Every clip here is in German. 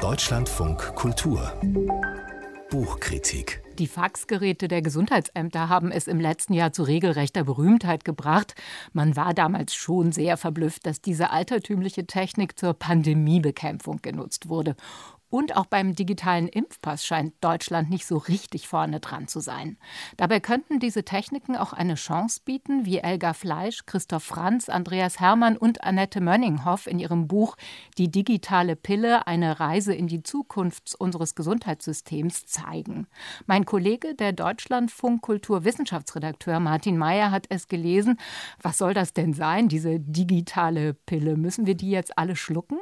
Deutschlandfunk Kultur Buchkritik die Faxgeräte der Gesundheitsämter haben es im letzten Jahr zu regelrechter Berühmtheit gebracht. Man war damals schon sehr verblüfft, dass diese altertümliche Technik zur Pandemiebekämpfung genutzt wurde. Und auch beim digitalen Impfpass scheint Deutschland nicht so richtig vorne dran zu sein. Dabei könnten diese Techniken auch eine Chance bieten, wie Elga Fleisch, Christoph Franz, Andreas Hermann und Annette Mönninghoff in ihrem Buch Die digitale Pille, eine Reise in die Zukunft unseres Gesundheitssystems zeigen. Mein Kollege, der Deutschlandfunk Kulturwissenschaftsredakteur Martin Mayer, hat es gelesen. Was soll das denn sein, diese digitale Pille? Müssen wir die jetzt alle schlucken?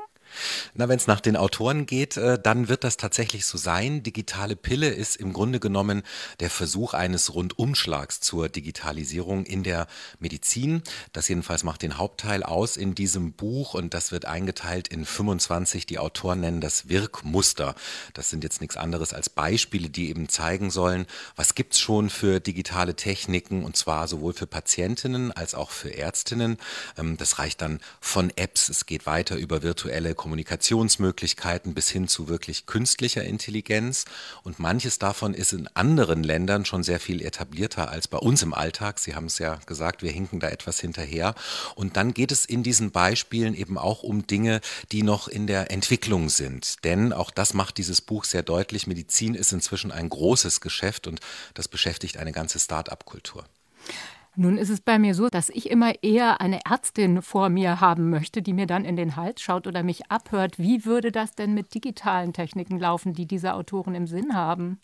Na, wenn es nach den Autoren geht, äh, dann wird das tatsächlich so sein. Digitale Pille ist im Grunde genommen der Versuch eines Rundumschlags zur Digitalisierung in der Medizin. Das jedenfalls macht den Hauptteil aus in diesem Buch und das wird eingeteilt in 25. Die Autoren nennen das Wirkmuster. Das sind jetzt nichts anderes als Beispiele, die eben zeigen sollen, was gibt's schon für digitale Techniken und zwar sowohl für Patientinnen als auch für Ärztinnen. Ähm, das reicht dann von Apps, es geht weiter über virtuelle Kommunikationsmöglichkeiten bis hin zu wirklich künstlicher Intelligenz. Und manches davon ist in anderen Ländern schon sehr viel etablierter als bei uns im Alltag. Sie haben es ja gesagt, wir hinken da etwas hinterher. Und dann geht es in diesen Beispielen eben auch um Dinge, die noch in der Entwicklung sind. Denn auch das macht dieses Buch sehr deutlich. Medizin ist inzwischen ein großes Geschäft und das beschäftigt eine ganze Start-up-Kultur. Nun ist es bei mir so, dass ich immer eher eine Ärztin vor mir haben möchte, die mir dann in den Hals schaut oder mich abhört. Wie würde das denn mit digitalen Techniken laufen, die diese Autoren im Sinn haben?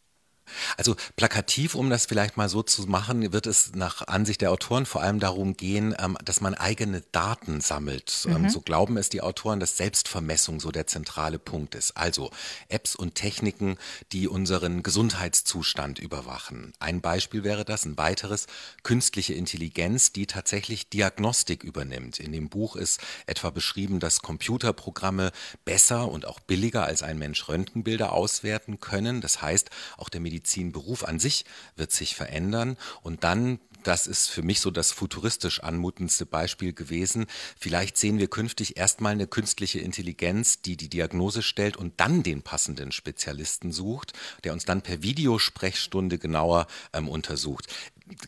Also plakativ, um das vielleicht mal so zu machen, wird es nach Ansicht der Autoren vor allem darum gehen, ähm, dass man eigene Daten sammelt. Ähm, mhm. So glauben es die Autoren, dass Selbstvermessung so der zentrale Punkt ist. Also Apps und Techniken, die unseren Gesundheitszustand überwachen. Ein Beispiel wäre das, ein weiteres, künstliche Intelligenz, die tatsächlich Diagnostik übernimmt. In dem Buch ist etwa beschrieben, dass Computerprogramme besser und auch billiger als ein Mensch Röntgenbilder auswerten können. Das heißt, auch der Medizinberuf an sich wird sich verändern und dann das ist für mich so das futuristisch anmutendste Beispiel gewesen. Vielleicht sehen wir künftig erstmal eine künstliche Intelligenz, die die Diagnose stellt und dann den passenden Spezialisten sucht, der uns dann per Videosprechstunde genauer ähm, untersucht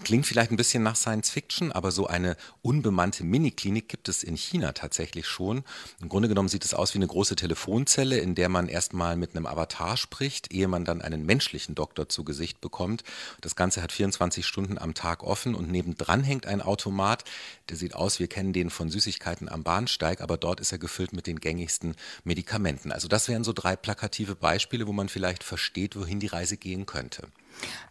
klingt vielleicht ein bisschen nach Science Fiction, aber so eine unbemannte Miniklinik gibt es in China tatsächlich schon. Im Grunde genommen sieht es aus wie eine große Telefonzelle, in der man erstmal mit einem Avatar spricht, ehe man dann einen menschlichen Doktor zu Gesicht bekommt. Das Ganze hat 24 Stunden am Tag offen und nebendran hängt ein Automat, der sieht aus, wir kennen den von Süßigkeiten am Bahnsteig, aber dort ist er gefüllt mit den gängigsten Medikamenten. Also das wären so drei plakative Beispiele, wo man vielleicht versteht, wohin die Reise gehen könnte.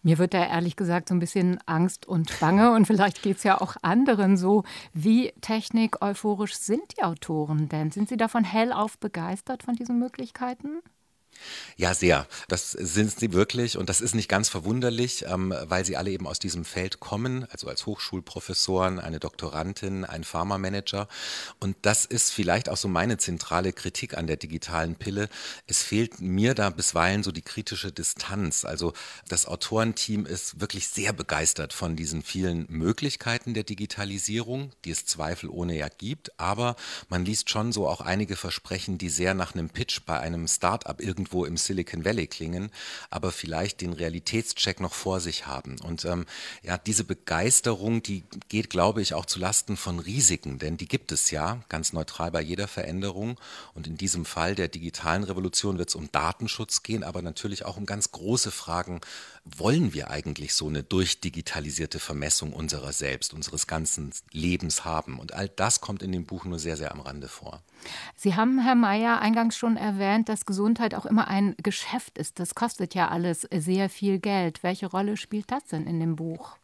Mir wird da ehrlich gesagt so ein bisschen Angst und Bange und vielleicht geht es ja auch anderen so. Wie technik euphorisch sind die Autoren denn? Sind sie davon hellauf begeistert von diesen Möglichkeiten? Ja, sehr. Das sind sie wirklich und das ist nicht ganz verwunderlich, ähm, weil sie alle eben aus diesem Feld kommen, also als Hochschulprofessoren, eine Doktorandin, ein Pharmamanager. Und das ist vielleicht auch so meine zentrale Kritik an der digitalen Pille. Es fehlt mir da bisweilen so die kritische Distanz. Also das Autorenteam ist wirklich sehr begeistert von diesen vielen Möglichkeiten der Digitalisierung, die es zweifelohne ja gibt. Aber man liest schon so auch einige Versprechen, die sehr nach einem Pitch bei einem Start-up irgendwie irgendwo im Silicon Valley klingen, aber vielleicht den Realitätscheck noch vor sich haben. Und ähm, ja, diese Begeisterung, die geht, glaube ich, auch zu Lasten von Risiken, denn die gibt es ja, ganz neutral bei jeder Veränderung. Und in diesem Fall der digitalen Revolution wird es um Datenschutz gehen, aber natürlich auch um ganz große Fragen. Wollen wir eigentlich so eine durchdigitalisierte Vermessung unserer selbst, unseres ganzen Lebens haben? Und all das kommt in dem Buch nur sehr, sehr am Rande vor. Sie haben, Herr Mayer, eingangs schon erwähnt, dass Gesundheit auch immer ein Geschäft ist. Das kostet ja alles sehr viel Geld. Welche Rolle spielt das denn in dem Buch?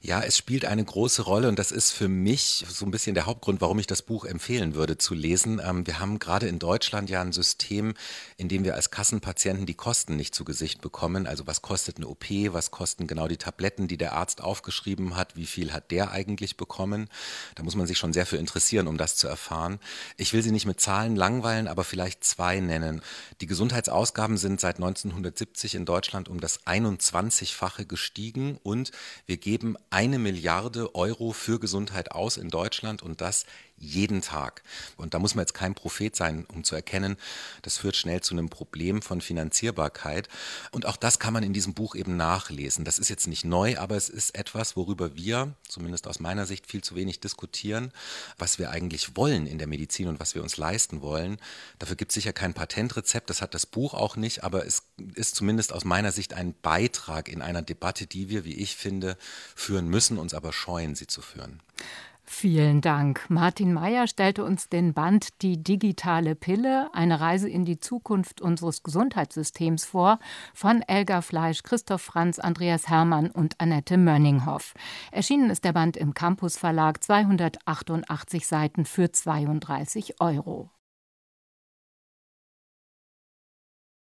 Ja, es spielt eine große Rolle und das ist für mich so ein bisschen der Hauptgrund, warum ich das Buch empfehlen würde zu lesen. Ähm, wir haben gerade in Deutschland ja ein System, in dem wir als Kassenpatienten die Kosten nicht zu Gesicht bekommen. Also was kostet eine OP, was kosten genau die Tabletten, die der Arzt aufgeschrieben hat, wie viel hat der eigentlich bekommen. Da muss man sich schon sehr für interessieren, um das zu erfahren. Ich will sie nicht mit Zahlen langweilen, aber vielleicht zwei nennen. Die Gesundheitsausgaben sind seit 1970 in Deutschland um das 21-fache gestiegen und wir geben eine Milliarde Euro für Gesundheit aus in Deutschland und das jeden Tag. Und da muss man jetzt kein Prophet sein, um zu erkennen, das führt schnell zu einem Problem von Finanzierbarkeit. Und auch das kann man in diesem Buch eben nachlesen. Das ist jetzt nicht neu, aber es ist etwas, worüber wir, zumindest aus meiner Sicht, viel zu wenig diskutieren, was wir eigentlich wollen in der Medizin und was wir uns leisten wollen. Dafür gibt es sicher kein Patentrezept, das hat das Buch auch nicht, aber es ist zumindest aus meiner Sicht ein Beitrag in einer Debatte, die wir, wie ich finde, führen müssen, uns aber scheuen, sie zu führen. Vielen Dank. Martin Mayer stellte uns den Band Die digitale Pille, eine Reise in die Zukunft unseres Gesundheitssystems vor, von Elga Fleisch, Christoph Franz, Andreas Hermann und Annette Mönninghoff. Erschienen ist der Band im Campus Verlag, 288 Seiten für 32 Euro.